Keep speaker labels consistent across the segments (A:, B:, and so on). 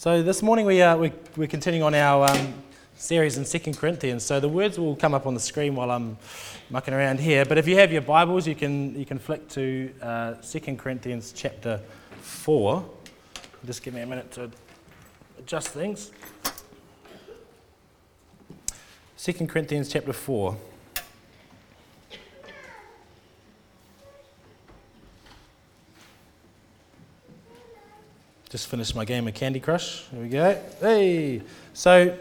A: So this morning we are we're, we're continuing on our um, series in Second Corinthians. So the words will come up on the screen while I'm mucking around here. But if you have your Bibles, you can you can flick to uh, Second Corinthians chapter four. Just give me a minute to adjust things. Second Corinthians chapter four. Just finished my game of Candy Crush. There we go. Hey! So,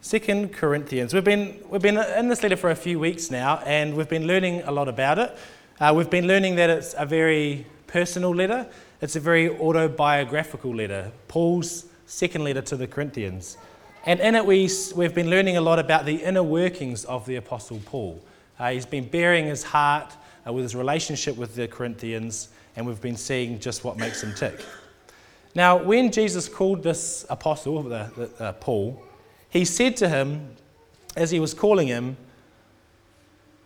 A: Second Corinthians. We've been, we've been in this letter for a few weeks now, and we've been learning a lot about it. Uh, we've been learning that it's a very personal letter, it's a very autobiographical letter, Paul's second letter to the Corinthians. And in it, we, we've been learning a lot about the inner workings of the Apostle Paul. Uh, he's been bearing his heart uh, with his relationship with the Corinthians and we've been seeing just what makes him tick. Now, when Jesus called this apostle, the, the, uh, Paul, he said to him, as he was calling him,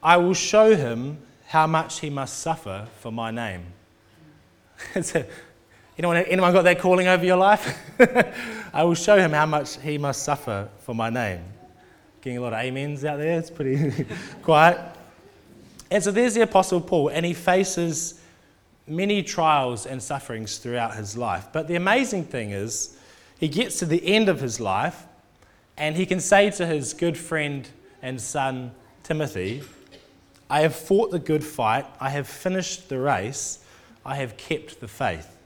A: I will show him how much he must suffer for my name. anyone, anyone got that calling over your life? I will show him how much he must suffer for my name. Getting a lot of amens out there, it's pretty quiet. And so there's the Apostle Paul, and he faces many trials and sufferings throughout his life. But the amazing thing is, he gets to the end of his life and he can say to his good friend and son Timothy, I have fought the good fight, I have finished the race, I have kept the faith.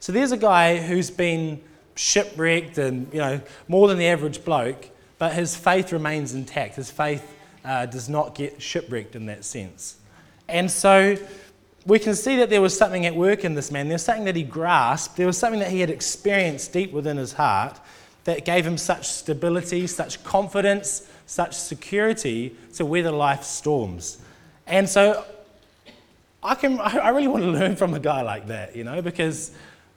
A: So there's a guy who's been shipwrecked and, you know, more than the average bloke, but his faith remains intact. His faith uh, does not get shipwrecked in that sense. And so we can see that there was something at work in this man. There was something that he grasped, there was something that he had experienced deep within his heart that gave him such stability, such confidence, such security to weather life's storms. And so I, can, I really want to learn from a guy like that, you know, because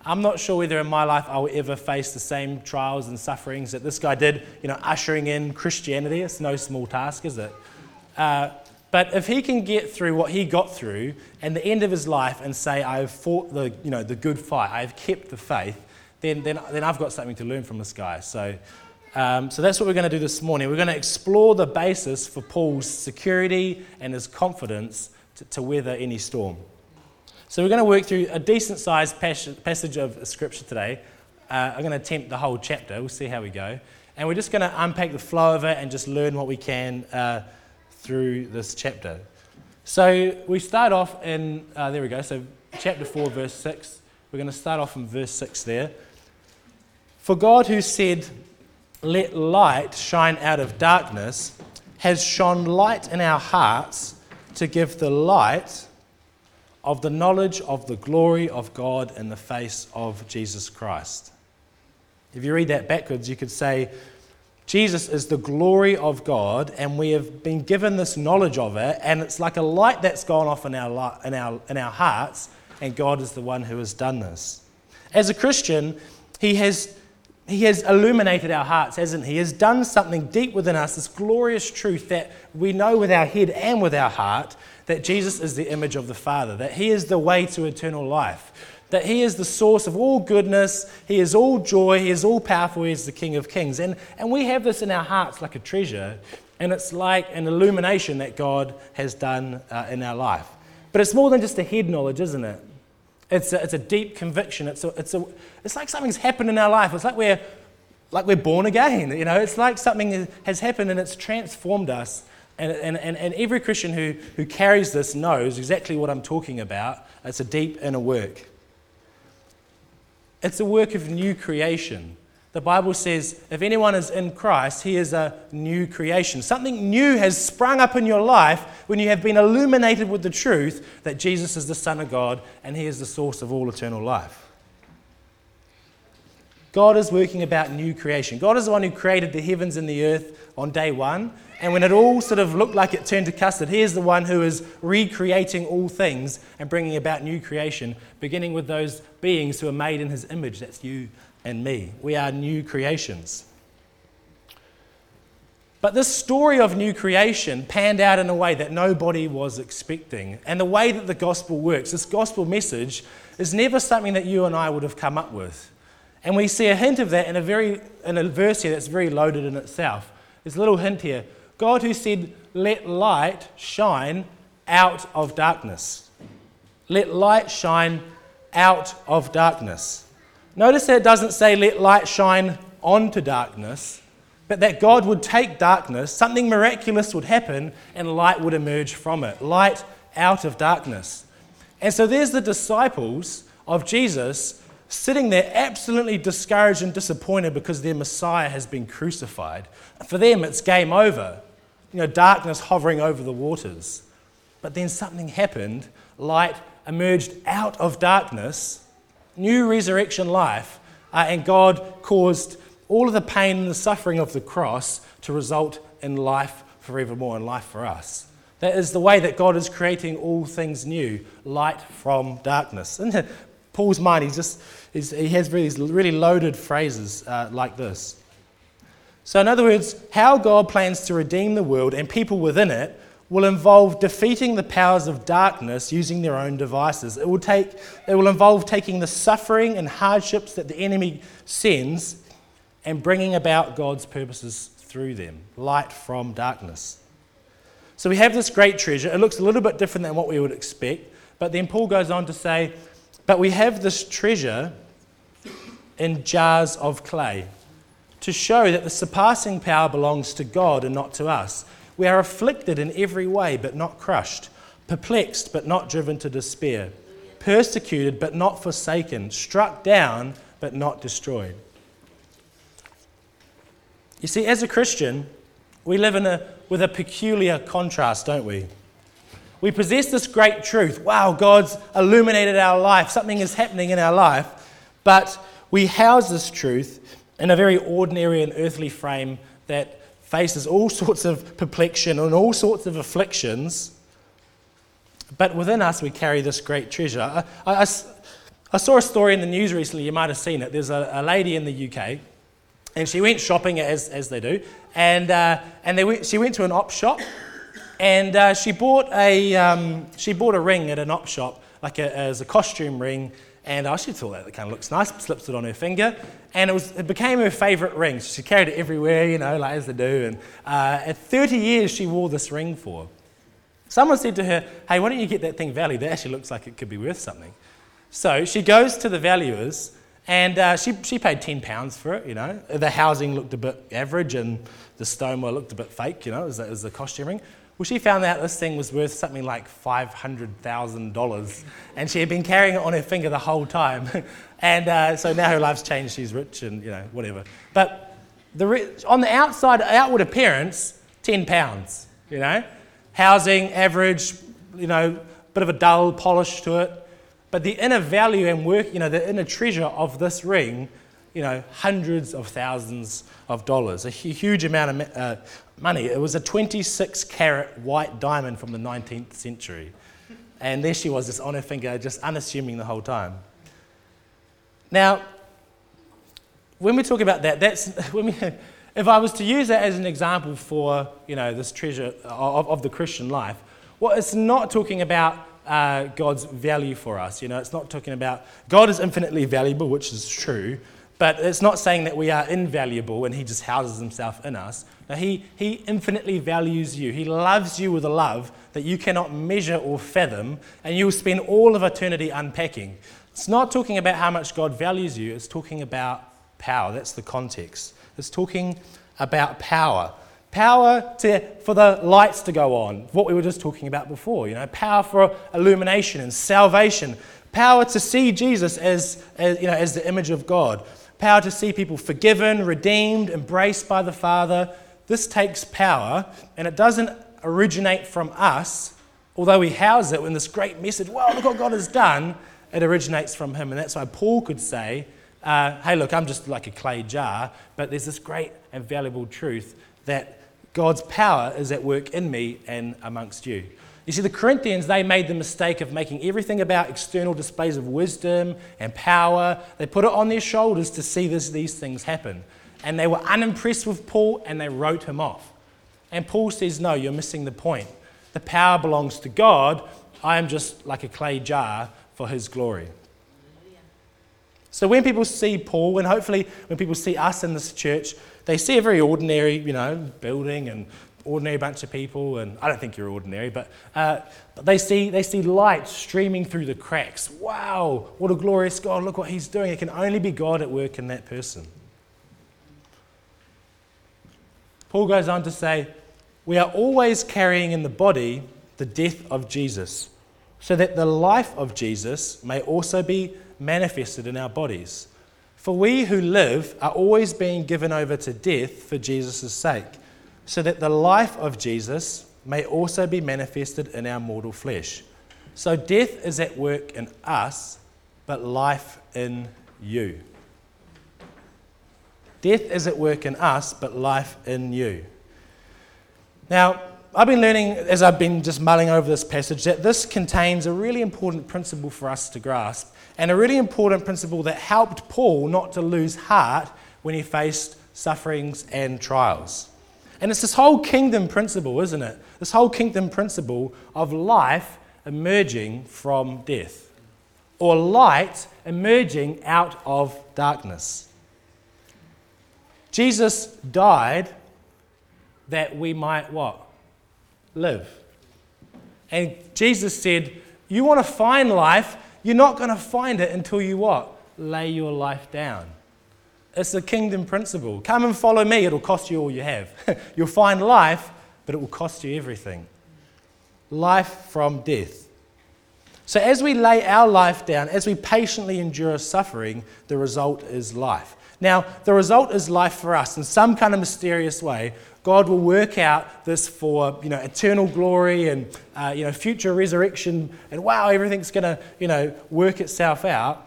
A: I'm not sure whether in my life I will ever face the same trials and sufferings that this guy did, you know, ushering in Christianity. It's no small task, is it? Uh, but if he can get through what he got through and the end of his life and say, I've fought the, you know, the good fight, I've kept the faith, then, then, then I've got something to learn from this guy. So, um, so that's what we're going to do this morning. We're going to explore the basis for Paul's security and his confidence to, to weather any storm. So we're going to work through a decent sized passage of scripture today. Uh, I'm going to attempt the whole chapter. We'll see how we go. And we're just going to unpack the flow of it and just learn what we can. Uh, through this chapter. So we start off in, uh, there we go, so chapter 4, verse 6. We're going to start off in verse 6 there. For God, who said, Let light shine out of darkness, has shone light in our hearts to give the light of the knowledge of the glory of God in the face of Jesus Christ. If you read that backwards, you could say, Jesus is the glory of God, and we have been given this knowledge of it, and it's like a light that's gone off in our, in our, in our hearts, and God is the one who has done this. As a Christian, He has, he has illuminated our hearts, hasn't He? He has done something deep within us, this glorious truth that we know with our head and with our heart that Jesus is the image of the Father, that He is the way to eternal life that He is the source of all goodness, He is all joy, He is all powerful, He is the King of Kings. And, and we have this in our hearts like a treasure, and it's like an illumination that God has done uh, in our life. But it's more than just a head knowledge, isn't it? It's a, it's a deep conviction. It's, a, it's, a, it's like something's happened in our life. It's like we're, like we're born again. You know, it's like something has happened and it's transformed us. And, and, and, and every Christian who, who carries this knows exactly what I'm talking about. It's a deep inner work. It's a work of new creation. The Bible says if anyone is in Christ, he is a new creation. Something new has sprung up in your life when you have been illuminated with the truth that Jesus is the Son of God and he is the source of all eternal life. God is working about new creation. God is the one who created the heavens and the earth on day one. And when it all sort of looked like it turned to custard, He is the one who is recreating all things and bringing about new creation, beginning with those beings who are made in his image. That's you and me. We are new creations. But this story of new creation panned out in a way that nobody was expecting. And the way that the gospel works, this gospel message, is never something that you and I would have come up with. And we see a hint of that in a, very, in a verse here that's very loaded in itself. There's a little hint here God who said, Let light shine out of darkness. Let light shine out of darkness. Notice that it doesn't say, Let light shine onto darkness but that God would take darkness, something miraculous would happen, and light would emerge from it. Light out of darkness. And so there's the disciples of Jesus sitting there absolutely discouraged and disappointed because their Messiah has been crucified. For them, it's game over. You know, darkness hovering over the waters. But then something happened. Light emerged out of darkness, new resurrection life, uh, and God caused all of the pain and the suffering of the cross to result in life forevermore and life for us. That is the way that God is creating all things new, light from darkness. And Paul's mind, he just he has these really loaded phrases uh, like this. So, in other words, how God plans to redeem the world and people within it will involve defeating the powers of darkness using their own devices. It will, take, it will involve taking the suffering and hardships that the enemy sends and bringing about God's purposes through them, light from darkness. So we have this great treasure. It looks a little bit different than what we would expect, but then Paul goes on to say, But we have this treasure in jars of clay to show that the surpassing power belongs to God and not to us. We are afflicted in every way, but not crushed, perplexed, but not driven to despair, persecuted, but not forsaken, struck down, but not destroyed. You see, as a Christian, we live in a, with a peculiar contrast, don't we? We possess this great truth. Wow, God's illuminated our life. Something is happening in our life. But we house this truth in a very ordinary and earthly frame that faces all sorts of perplexion and all sorts of afflictions. But within us, we carry this great treasure. I, I, I saw a story in the news recently, you might have seen it. There's a, a lady in the UK and she went shopping as, as they do, and, uh, and they went, she went to an op shop, and uh, she, bought a, um, she bought a ring at an op shop, like a, as a costume ring, and I she thought that it kind of looks nice, slips it on her finger, and it, was, it became her favourite ring. She carried it everywhere, you know, like as they do, and uh, at 30 years she wore this ring for. Someone said to her, hey, why don't you get that thing valued? That actually looks like it could be worth something. So she goes to the valuers and uh, she, she paid £10 for it, you know. The housing looked a bit average and the stoneware looked a bit fake, you know, as, as the costuming. Well, she found out this thing was worth something like $500,000 and she had been carrying it on her finger the whole time. and uh, so now her life's changed, she's rich and, you know, whatever. But the re- on the outside, outward appearance, £10, you know. Housing, average, you know, bit of a dull polish to it. But the inner value and work, you know, the inner treasure of this ring, you know, hundreds of thousands of dollars, a huge amount of uh, money. It was a 26 carat white diamond from the 19th century. And there she was, just on her finger, just unassuming the whole time. Now, when we talk about that, that's when we, if I was to use that as an example for you know this treasure of, of the Christian life, well, it's not talking about uh, God's value for us. You know, it's not talking about God is infinitely valuable, which is true, but it's not saying that we are invaluable and He just houses Himself in us. No, he, he infinitely values you. He loves you with a love that you cannot measure or fathom, and you will spend all of eternity unpacking. It's not talking about how much God values you, it's talking about power. That's the context. It's talking about power. Power to, for the lights to go on, what we were just talking about before, you know, power for illumination and salvation, power to see Jesus as, as, you know, as the image of God, power to see people forgiven, redeemed, embraced by the Father. This takes power, and it doesn't originate from us, although we house it in this great message, well, look what God has done, it originates from Him. And that's why Paul could say, uh, hey, look, I'm just like a clay jar, but there's this great and valuable truth that God's power is at work in me and amongst you. You see, the Corinthians, they made the mistake of making everything about external displays of wisdom and power. They put it on their shoulders to see this, these things happen. And they were unimpressed with Paul and they wrote him off. And Paul says, No, you're missing the point. The power belongs to God. I am just like a clay jar for his glory. So when people see Paul, and hopefully when people see us in this church, they see a very ordinary, you know, building and ordinary bunch of people. And I don't think you're ordinary, but, uh, but they, see, they see light streaming through the cracks. Wow, what a glorious God. Look what he's doing. It can only be God at work in that person. Paul goes on to say, We are always carrying in the body the death of Jesus, so that the life of Jesus may also be manifested in our bodies. For we who live are always being given over to death for Jesus' sake, so that the life of Jesus may also be manifested in our mortal flesh. So death is at work in us, but life in you. Death is at work in us, but life in you. Now, I've been learning as I've been just mulling over this passage that this contains a really important principle for us to grasp, and a really important principle that helped Paul not to lose heart when he faced sufferings and trials. And it's this whole kingdom principle, isn't it? This whole kingdom principle of life emerging from death, or light emerging out of darkness. Jesus died that we might what? Live. And Jesus said, You want to find life, you're not going to find it until you what? Lay your life down. It's a kingdom principle. Come and follow me, it'll cost you all you have. You'll find life, but it will cost you everything. Life from death. So, as we lay our life down, as we patiently endure suffering, the result is life. Now, the result is life for us. In some kind of mysterious way, God will work out this for you know, eternal glory and uh, you know, future resurrection, and wow, everything's going to you know, work itself out.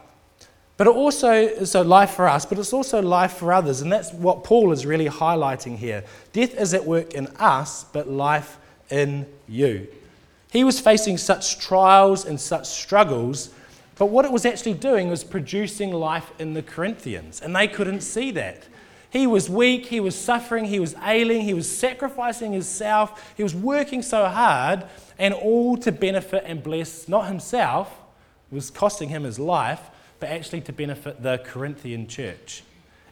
A: But it also is a life for us, but it's also life for others, and that's what Paul is really highlighting here. Death is at work in us, but life in you. He was facing such trials and such struggles but what it was actually doing was producing life in the Corinthians, and they couldn't see that. He was weak, he was suffering, he was ailing, he was sacrificing himself, he was working so hard, and all to benefit and bless not himself, it was costing him his life, but actually to benefit the Corinthian church.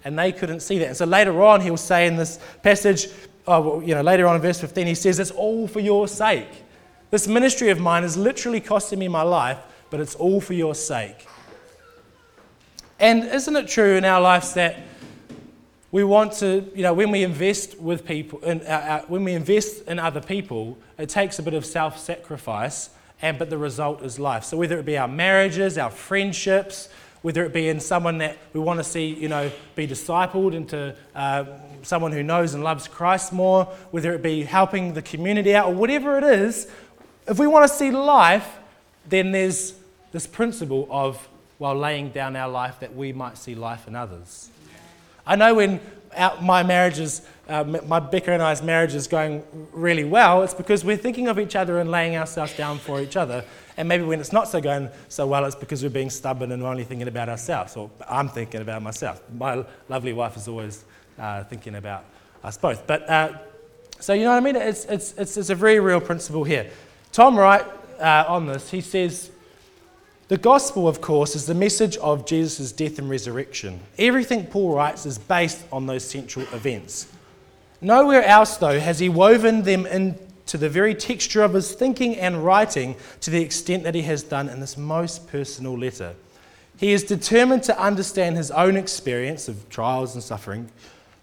A: And they couldn't see that. And so later on, he'll say in this passage, oh, you know, later on in verse 15, he says, It's all for your sake. This ministry of mine is literally costing me my life, but it's all for your sake. And isn't it true in our lives that we want to, you know, when we invest with people, in, uh, uh, when we invest in other people, it takes a bit of self sacrifice, and but the result is life. So whether it be our marriages, our friendships, whether it be in someone that we want to see, you know, be discipled into uh, someone who knows and loves Christ more, whether it be helping the community out, or whatever it is, if we want to see life, then there's this principle of, while laying down our life, that we might see life in others. I know when our, my marriage is, uh, my Becca and I's marriage is going really well, it's because we're thinking of each other and laying ourselves down for each other. And maybe when it's not so going so well, it's because we're being stubborn and we're only thinking about ourselves, or I'm thinking about myself. My lovely wife is always uh, thinking about us both. But uh, so you know what I mean? It's, it's, it's, it's, a very real principle here. Tom Wright uh, on this, he says the gospel, of course, is the message of Jesus' death and resurrection. Everything Paul writes is based on those central events. Nowhere else, though, has he woven them into the very texture of his thinking and writing to the extent that he has done in this most personal letter. He is determined to understand his own experience of trials and suffering,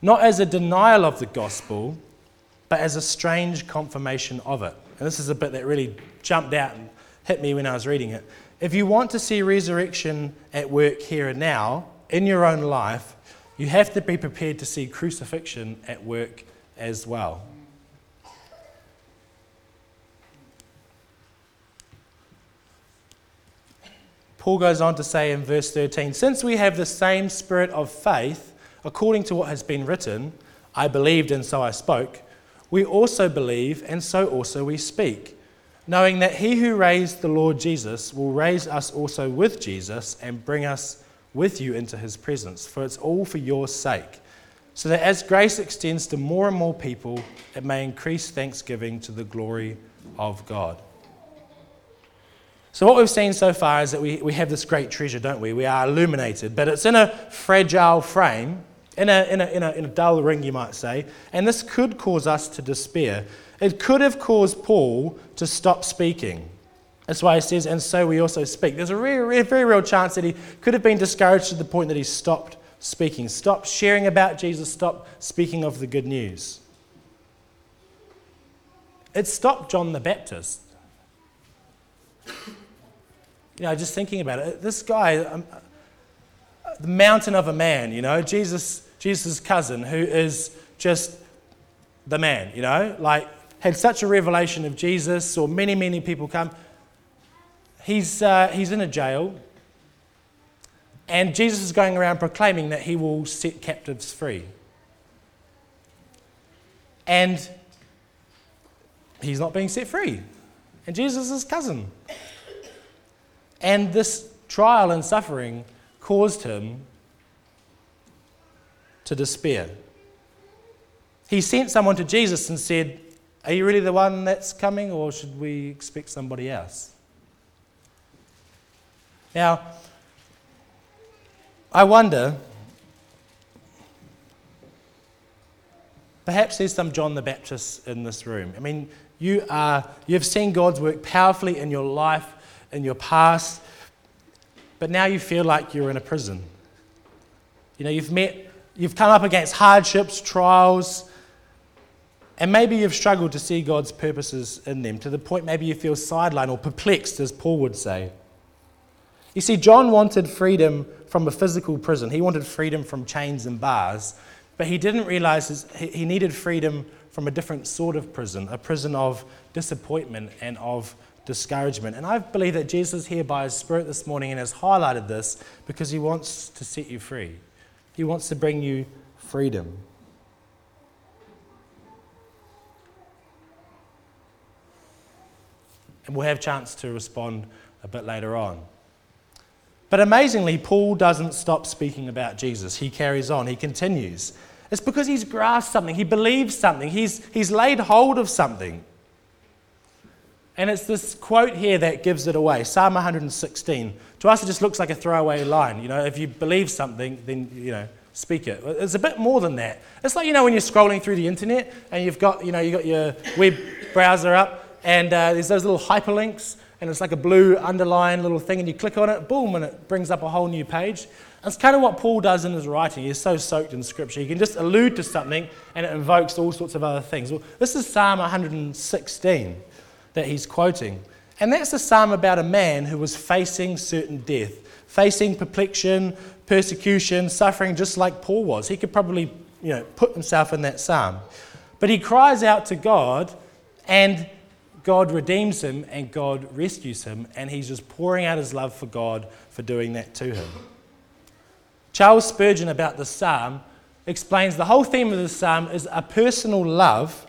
A: not as a denial of the gospel, but as a strange confirmation of it. And this is a bit that really jumped out and hit me when I was reading it. If you want to see resurrection at work here and now in your own life, you have to be prepared to see crucifixion at work as well. Paul goes on to say in verse 13 Since we have the same spirit of faith, according to what has been written, I believed and so I spoke, we also believe and so also we speak knowing that he who raised the Lord Jesus will raise us also with Jesus and bring us with you into his presence. For it's all for your sake. so that as grace extends to more and more people, it may increase thanksgiving to the glory of God. So, what we've seen so far is that we, we have this great treasure, don't we? We are illuminated, but it's in a fragile frame, in a, in, a, in, a, in a dull ring, you might say, and this could cause us to despair. It could have caused Paul to stop speaking. That's why he says, and so we also speak. There's a very, very real chance that he could have been discouraged to the point that he stopped speaking, stopped sharing about Jesus, stopped speaking of the good news. It stopped John the Baptist you know, just thinking about it, this guy, um, the mountain of a man, you know, Jesus, Jesus' cousin, who is just the man, you know, like had such a revelation of Jesus, or many, many people come. He's, uh, he's in a jail, and Jesus is going around proclaiming that he will set captives free. And he's not being set free. And Jesus is his cousin. And this trial and suffering caused him to despair. He sent someone to Jesus and said, Are you really the one that's coming, or should we expect somebody else? Now, I wonder, perhaps there's some John the Baptist in this room. I mean, you are, you've seen God's work powerfully in your life in your past, but now you feel like you're in a prison. You know, you've met, you've come up against hardships, trials, and maybe you've struggled to see God's purposes in them to the point maybe you feel sidelined or perplexed, as Paul would say. You see, John wanted freedom from a physical prison, he wanted freedom from chains and bars, but he didn't realize his, he needed freedom from a different sort of prison, a prison of disappointment and of discouragement. And I believe that Jesus here by his Spirit this morning and has highlighted this because he wants to set you free. He wants to bring you freedom. And we'll have a chance to respond a bit later on. But amazingly, Paul doesn't stop speaking about Jesus. He carries on, he continues. It's because he's grasped something, he believes something, he's, he's laid hold of something. And it's this quote here that gives it away Psalm 116. To us, it just looks like a throwaway line. You know, if you believe something, then, you know, speak it. It's a bit more than that. It's like, you know, when you're scrolling through the internet and you've got, you know, you've got your web browser up and uh, there's those little hyperlinks and it's like a blue underline little thing and you click on it, boom, and it brings up a whole new page. That's kind of what Paul does in his writing. He's so soaked in Scripture. He can just allude to something and it invokes all sorts of other things. Well, this is Psalm 116 that he's quoting. And that's a psalm about a man who was facing certain death, facing perplexion, persecution, suffering, just like Paul was. He could probably you know, put himself in that psalm. But he cries out to God, and God redeems him, and God rescues him, and he's just pouring out his love for God for doing that to him. Charles Spurgeon, about the psalm, explains the whole theme of the psalm is a personal love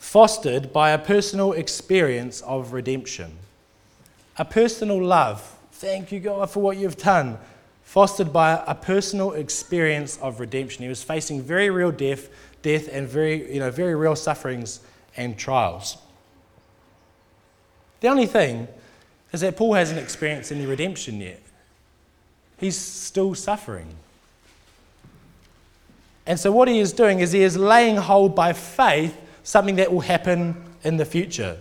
A: fostered by a personal experience of redemption. A personal love. Thank you, God, for what you've done. Fostered by a personal experience of redemption. He was facing very real death, death and very, you know, very real sufferings and trials. The only thing is that Paul hasn't experienced any redemption yet. He's still suffering. And so, what he is doing is he is laying hold by faith something that will happen in the future.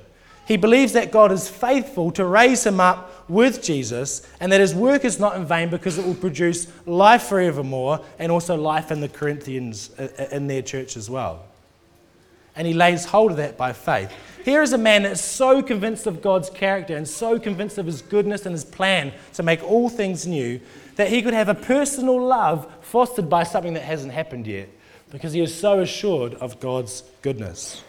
A: He believes that God is faithful to raise him up with Jesus and that his work is not in vain because it will produce life forevermore and also life in the Corinthians uh, uh, in their church as well. And he lays hold of that by faith. Here is a man that's so convinced of God's character and so convinced of his goodness and his plan to make all things new that he could have a personal love fostered by something that hasn't happened yet because he is so assured of God's goodness.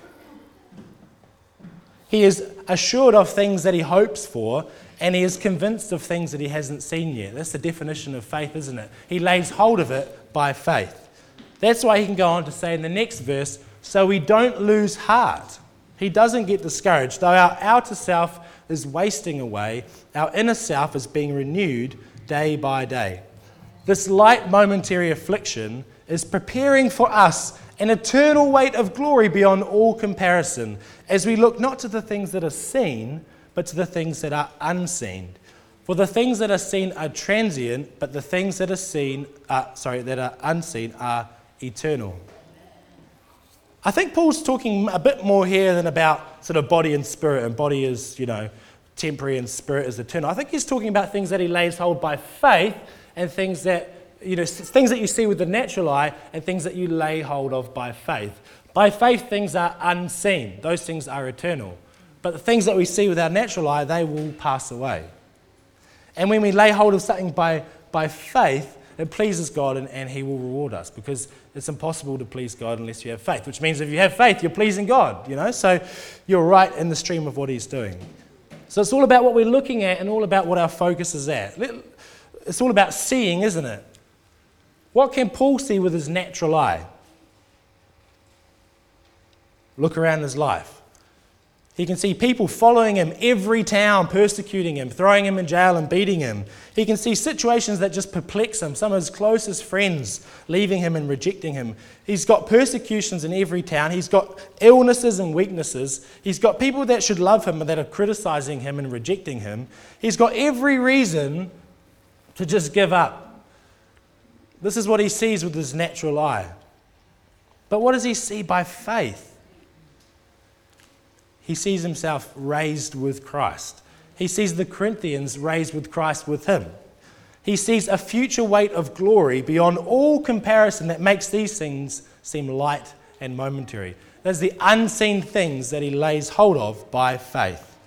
A: He is assured of things that he hopes for, and he is convinced of things that he hasn't seen yet. That's the definition of faith, isn't it? He lays hold of it by faith. That's why he can go on to say in the next verse, so we don't lose heart. He doesn't get discouraged. Though our outer self is wasting away, our inner self is being renewed day by day. this light momentary affliction is preparing for us an eternal weight of glory beyond all comparison as we look not to the things that are seen, but to the things that are unseen. For the things that are seen are transient, but the things that are seen, are, sorry, that are unseen are eternal. I think Paul's talking a bit more here than about sort of body and spirit, and body is, you know, temporary and spirit is eternal. I think he's talking about things that he lays hold by faith and things that, you know, things that you see with the natural eye and things that you lay hold of by faith. By faith, things are unseen, those things are eternal. But the things that we see with our natural eye, they will pass away. And when we lay hold of something by, by faith, it pleases God and, and He will reward us because it's impossible to please God unless you have faith, which means if you have faith, you're pleasing God, you know? So you're right in the stream of what He's doing. So it's all about what we're looking at and all about what our focus is at. It's all about seeing, isn't it? What can Paul see with his natural eye? Look around his life. He can see people following him, every town persecuting him, throwing him in jail and beating him. He can see situations that just perplex him, some of his closest friends leaving him and rejecting him. He's got persecutions in every town. He's got illnesses and weaknesses. He's got people that should love him that are criticizing him and rejecting him. He's got every reason to just give up. This is what he sees with his natural eye. But what does he see by faith? He sees himself raised with Christ. He sees the Corinthians raised with Christ with him. He sees a future weight of glory beyond all comparison that makes these things seem light and momentary. There's the unseen things that he lays hold of by faith.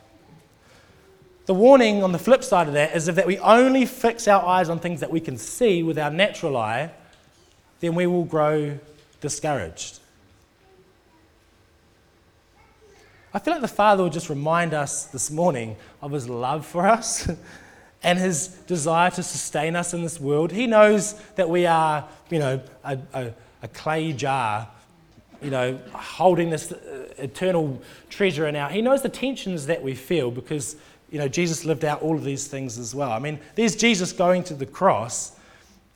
A: The warning on the flip side of that is if that we only fix our eyes on things that we can see with our natural eye, then we will grow discouraged. I feel like the Father would just remind us this morning of His love for us and His desire to sustain us in this world. He knows that we are, you know, a, a, a clay jar, you know, holding this uh, eternal treasure in our. He knows the tensions that we feel because, you know, Jesus lived out all of these things as well. I mean, there's Jesus going to the cross.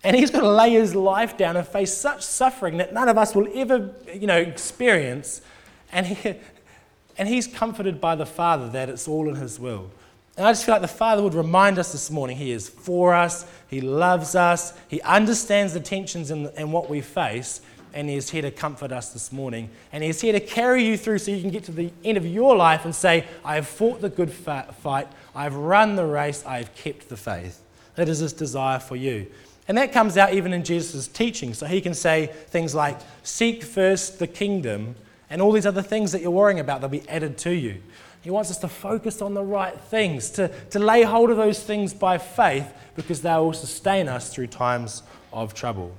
A: And he's going to lay his life down and face such suffering that none of us will ever, you know, experience. And he, and he's comforted by the Father that it's all in his will. And I just feel like the Father would remind us this morning He is for us, He loves us, He understands the tensions and, and what we face, and He is here to comfort us this morning. And He is here to carry you through so you can get to the end of your life and say, I have fought the good fight, I have run the race, I have kept the faith. That is His desire for you. And that comes out even in Jesus' teaching. So He can say things like, Seek first the kingdom and all these other things that you're worrying about, they'll be added to you. He wants us to focus on the right things, to, to lay hold of those things by faith, because they will sustain us through times of trouble.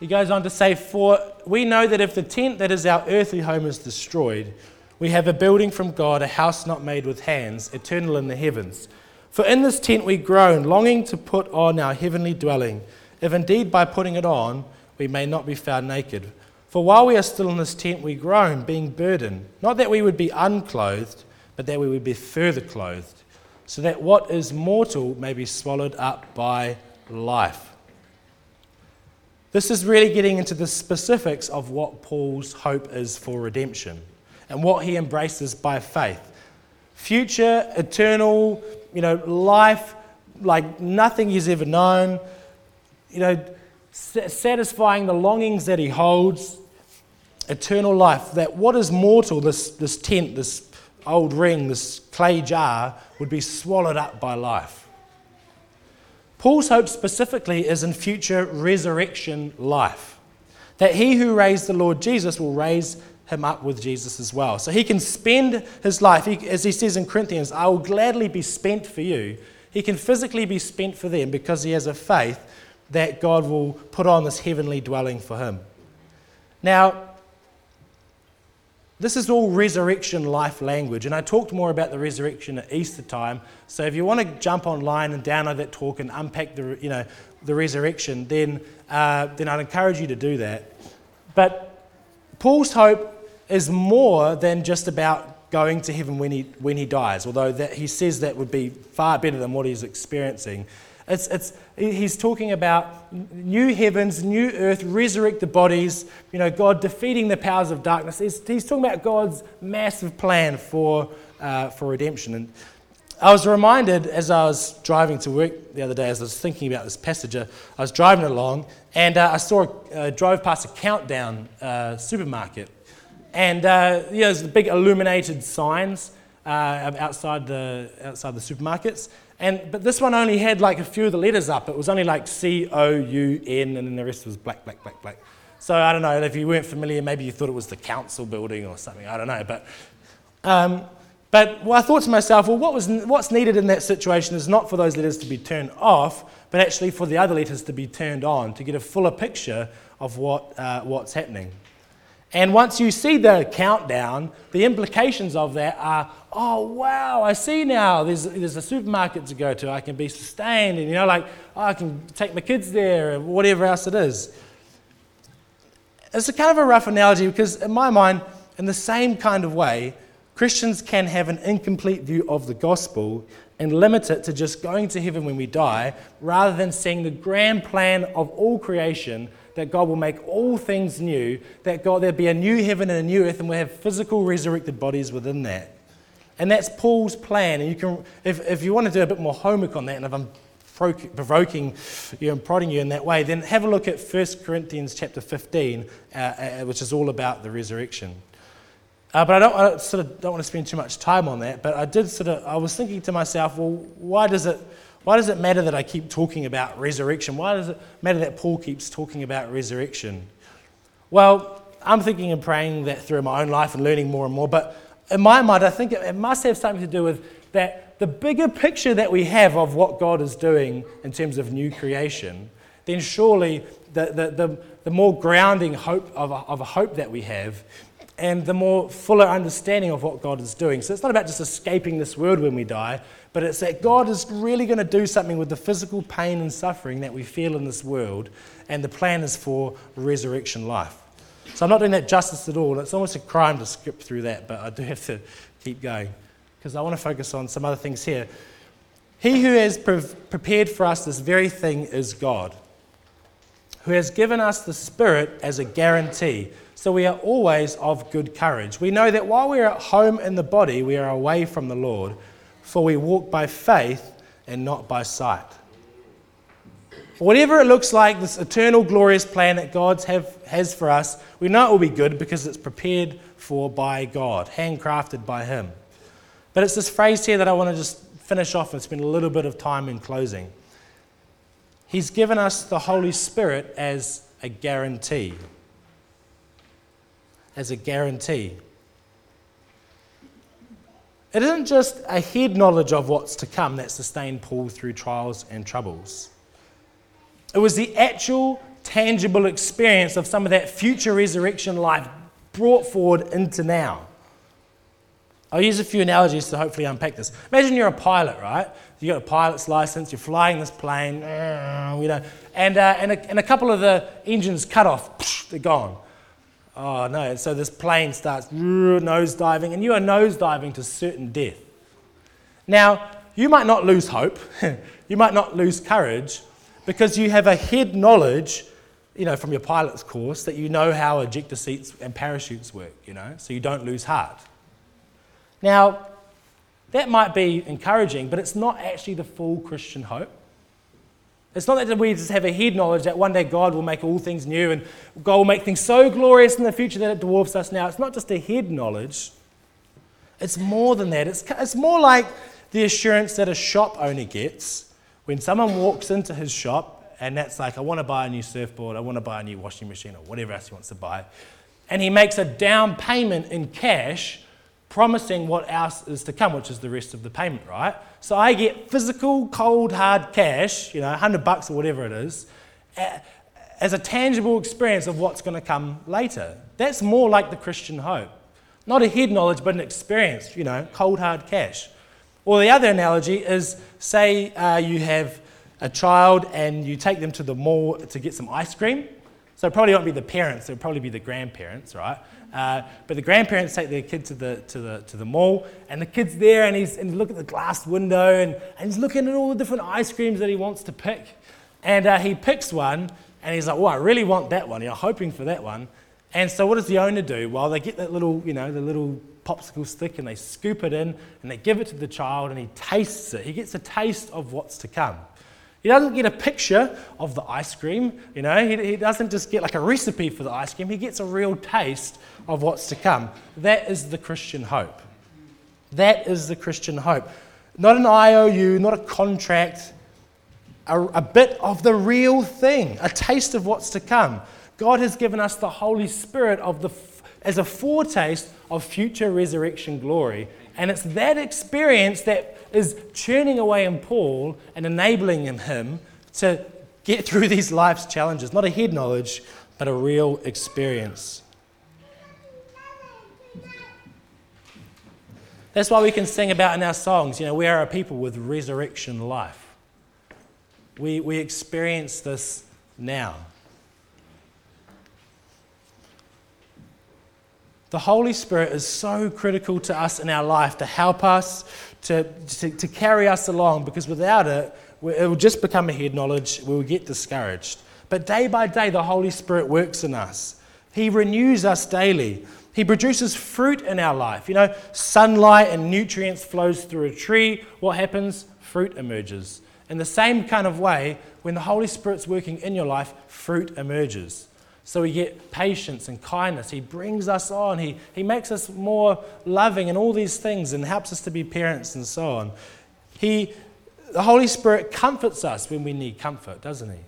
A: He goes on to say, For we know that if the tent that is our earthly home is destroyed, we have a building from God, a house not made with hands, eternal in the heavens. For in this tent we groan, longing to put on our heavenly dwelling, if indeed by putting it on, we may not be found naked. For while we are still in this tent, we groan, being burdened, not that we would be unclothed, but that we would be further clothed, so that what is mortal may be swallowed up by life. This is really getting into the specifics of what Paul's hope is for redemption and what he embraces by faith. Future, eternal, you know, life like nothing he's ever known. You know, satisfying the longings that he holds, eternal life, that what is mortal, this, this tent, this old ring, this clay jar, would be swallowed up by life. Paul's hope specifically is in future resurrection life. That he who raised the Lord Jesus will raise him up with Jesus as well. So he can spend his life, he, as he says in Corinthians, I will gladly be spent for you. He can physically be spent for them because he has a faith that God will put on this heavenly dwelling for him. Now, this is all resurrection life language, and I talked more about the resurrection at Easter time. So if you want to jump online and download that talk and unpack the, you know, the resurrection, then, uh, then I'd encourage you to do that. But Paul's hope is more than just about going to heaven when he, when he dies, although that, he says that would be far better than what he's experiencing. It's, it's, he's talking about new heavens, new earth, resurrect the bodies, you know, God defeating the powers of darkness. He's, he's talking about God's massive plan for, uh, for redemption. And I was reminded as I was driving to work the other day, as I was thinking about this passage, uh, I was driving along and uh, I saw, uh, drove past a countdown uh, supermarket. And uh, you know, there's the big illuminated signs outside, the, outside the supermarkets. And, but this one only had like a few of the letters up. It was only like C O U N, and then the rest was black, black, black, black. So I don't know, if you weren't familiar, maybe you thought it was the council building or something. I don't know. But, um, but well, I thought to myself, well, what was, what's needed in that situation is not for those letters to be turned off, but actually for the other letters to be turned on to get a fuller picture of what, uh, what's happening. And once you see the countdown, the implications of that are, oh, wow, I see now there's, there's a supermarket to go to. I can be sustained. And, you know, like, oh, I can take my kids there, or whatever else it is. It's a kind of a rough analogy because, in my mind, in the same kind of way, Christians can have an incomplete view of the gospel and limit it to just going to heaven when we die, rather than seeing the grand plan of all creation that God will make all things new, that God there'll be a new heaven and a new earth, and we'll have physical resurrected bodies within that. And that's Paul's plan. And you can, if, if you want to do a bit more homework on that, and if I'm provoking you and prodding you in that way, then have a look at 1 Corinthians chapter 15, uh, uh, which is all about the resurrection. Uh, but I don't, I sort of don't want to spend too much time on that. But I did sort of, I was thinking to myself, well, why does it, why does it matter that I keep talking about resurrection? Why does it matter that Paul keeps talking about resurrection? Well, I'm thinking and praying that through my own life and learning more and more, but in my mind, I think it must have something to do with that the bigger picture that we have of what God is doing in terms of new creation, then surely the, the, the, the more grounding hope of a, of a hope that we have and the more fuller understanding of what God is doing. So it's not about just escaping this world when we die, but it's that God is really going to do something with the physical pain and suffering that we feel in this world, and the plan is for resurrection life. So I'm not doing that justice at all. It's almost a crime to skip through that, but I do have to keep going because I want to focus on some other things here. He who has pre- prepared for us this very thing is God, who has given us the Spirit as a guarantee. So we are always of good courage. We know that while we are at home in the body, we are away from the Lord for we walk by faith and not by sight. Whatever it looks like, this eternal glorious plan that God has for us, we know it will be good because it's prepared for by God, handcrafted by Him. But it's this phrase here that I want to just finish off and spend a little bit of time in closing. He's given us the Holy Spirit as a guarantee. As a guarantee. It isn't just a head knowledge of what's to come that sustained Paul through trials and troubles. It was the actual, tangible experience of some of that future resurrection life brought forward into now. I'll use a few analogies to hopefully unpack this. Imagine you're a pilot, right? You've got a pilot's license, you're flying this plane, you know, and, uh, and, a, and a couple of the engines cut off, they're gone. Oh no, so this plane starts nose diving, and you are nose diving to certain death. Now, you might not lose hope, you might not lose courage, because you have a head knowledge, you know, from your pilot's course that you know how ejector seats and parachutes work, you know, so you don't lose heart. Now, that might be encouraging, but it's not actually the full Christian hope. It's not that we just have a head knowledge that one day God will make all things new and God will make things so glorious in the future that it dwarfs us now. It's not just a head knowledge, it's more than that. It's, it's more like the assurance that a shop owner gets when someone walks into his shop and that's like, I want to buy a new surfboard, I want to buy a new washing machine, or whatever else he wants to buy. And he makes a down payment in cash promising what else is to come, which is the rest of the payment, right? So I get physical, cold, hard cash, you know, 100 bucks or whatever it is, as a tangible experience of what's going to come later. That's more like the Christian hope. Not a head knowledge, but an experience, you know, cold, hard cash. Or the other analogy is say uh, you have a child and you take them to the mall to get some ice cream, So it probably won't be the parents, it'll probably be the grandparents, right? Uh, but the grandparents take their kid to the, to the, to the mall, and the kid's there, and he's and look at the glass window, and, and he's looking at all the different ice creams that he wants to pick. And uh, he picks one, and he's like, "Oh, I really want that one." You know, hoping for that one. And so, what does the owner do? Well, they get that little, you know, the little popsicle stick, and they scoop it in, and they give it to the child, and he tastes it. He gets a taste of what's to come. He doesn't get a picture of the ice cream, you know, he, he, doesn't just get like a recipe for the ice cream, he gets a real taste of what's to come. That is the Christian hope. That is the Christian hope. Not an IOU, not a contract, a, a bit of the real thing, a taste of what's to come. God has given us the Holy Spirit of the, as a foretaste of future resurrection glory. And it's that experience that is churning away in Paul and enabling him to get through these life's challenges. Not a head knowledge, but a real experience. That's why we can sing about in our songs, you know, we are a people with resurrection life. We, we experience this now. The Holy Spirit is so critical to us in our life to help us, to, to, to carry us along, because without it, it will just become a head knowledge. We will get discouraged. But day by day, the Holy Spirit works in us. He renews us daily. He produces fruit in our life. You know, sunlight and nutrients flows through a tree. What happens? Fruit emerges. In the same kind of way, when the Holy Spirit's working in your life, fruit emerges. So we get patience and kindness. He brings us on. He, he makes us more loving and all these things and helps us to be parents and so on. He, the Holy Spirit comforts us when we need comfort, doesn't He?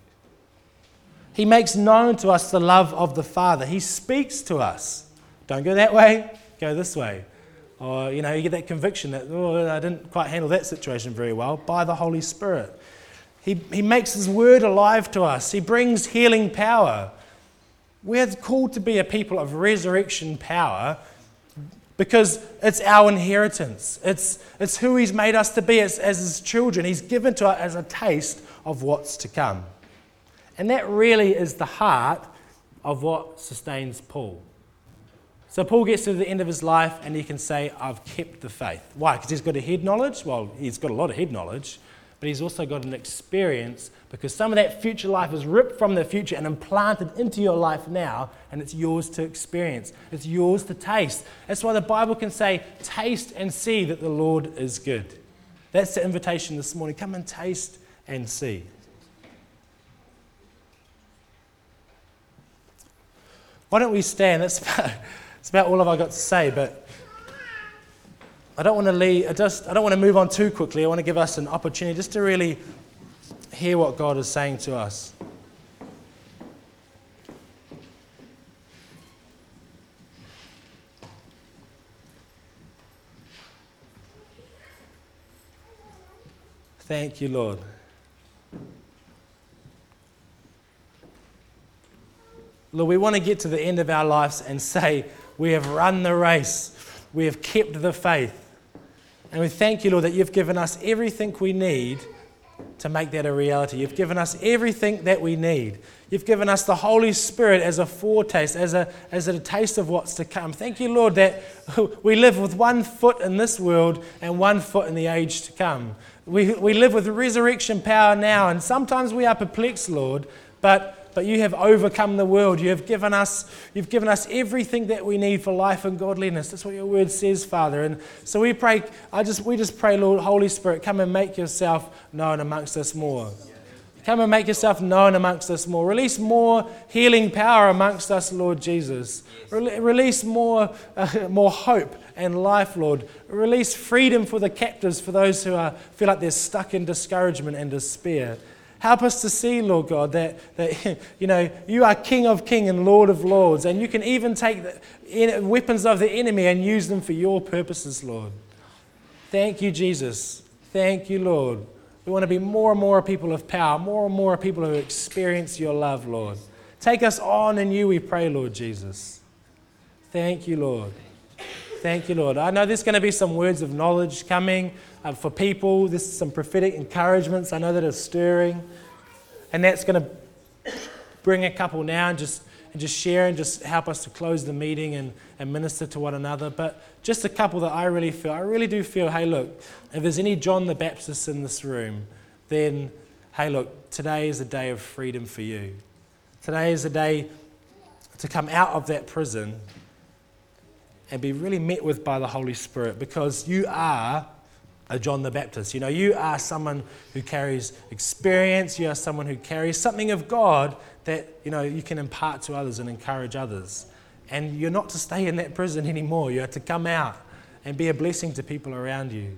A: He makes known to us the love of the Father. He speaks to us. Don't go that way, go this way. Or, you know, you get that conviction that, oh, I didn't quite handle that situation very well by the Holy Spirit. He, he makes His word alive to us, He brings healing power. We're called to be a people of resurrection power because it's our inheritance. It's, it's who He's made us to be as, as His children. He's given to us as a taste of what's to come. And that really is the heart of what sustains Paul. So Paul gets to the end of his life and he can say, I've kept the faith. Why? Because he's got a head knowledge? Well, he's got a lot of head knowledge, but he's also got an experience because some of that future life is ripped from the future and implanted into your life now, and it's yours to experience. It's yours to taste. That's why the Bible can say, Taste and see that the Lord is good. That's the invitation this morning. Come and taste and see. Why don't we stand? That's about, that's about all I've got to say, but I don't want to leave, I, just, I don't want to move on too quickly. I want to give us an opportunity just to really hear what God is saying to us. Thank you, Lord. Lord, we want to get to the end of our lives and say, We have run the race, we have kept the faith. And we thank you, Lord, that you've given us everything we need to make that a reality. You've given us everything that we need. You've given us the Holy Spirit as a foretaste, as a, as a taste of what's to come. Thank you, Lord, that we live with one foot in this world and one foot in the age to come. We, we live with resurrection power now, and sometimes we are perplexed, Lord, but but you have overcome the world. You have given us, you've given us everything that we need for life and godliness. That's what your word says, Father. And so we pray, I just we just pray, Lord, Holy Spirit, come and make yourself known amongst us more. Come and make yourself known amongst us more. Release more healing power amongst us, Lord Jesus. release more, uh, more hope and life, Lord. Release freedom for the captives, for those who are, feel like they're stuck in discouragement and despair. Help us to see, Lord God, that, that you know, you are King of Kings and Lord of Lords, and you can even take the weapons of the enemy and use them for your purposes, Lord. Thank you, Jesus. Thank you, Lord. We want to be more and more people of power, more and more people who experience your love, Lord. Take us on in you, we pray, Lord Jesus. Thank you, Lord. Thank you, Lord. I know there's going to be some words of knowledge coming for people. There's some prophetic encouragements I know that are stirring. And that's going to bring a couple now and just and just share and just help us to close the meeting and, and minister to one another. But just a couple that I really feel, I really do feel, hey, look, if there's any John the Baptist in this room, then, hey, look, today is a day of freedom for you. Today is a day to come out of that prison and be really met with by the Holy Spirit because you are a John the Baptist. You know, you are someone who carries experience, you are someone who carries something of God that, you know, you can impart to others and encourage others. And you're not to stay in that prison anymore. You are to come out and be a blessing to people around you.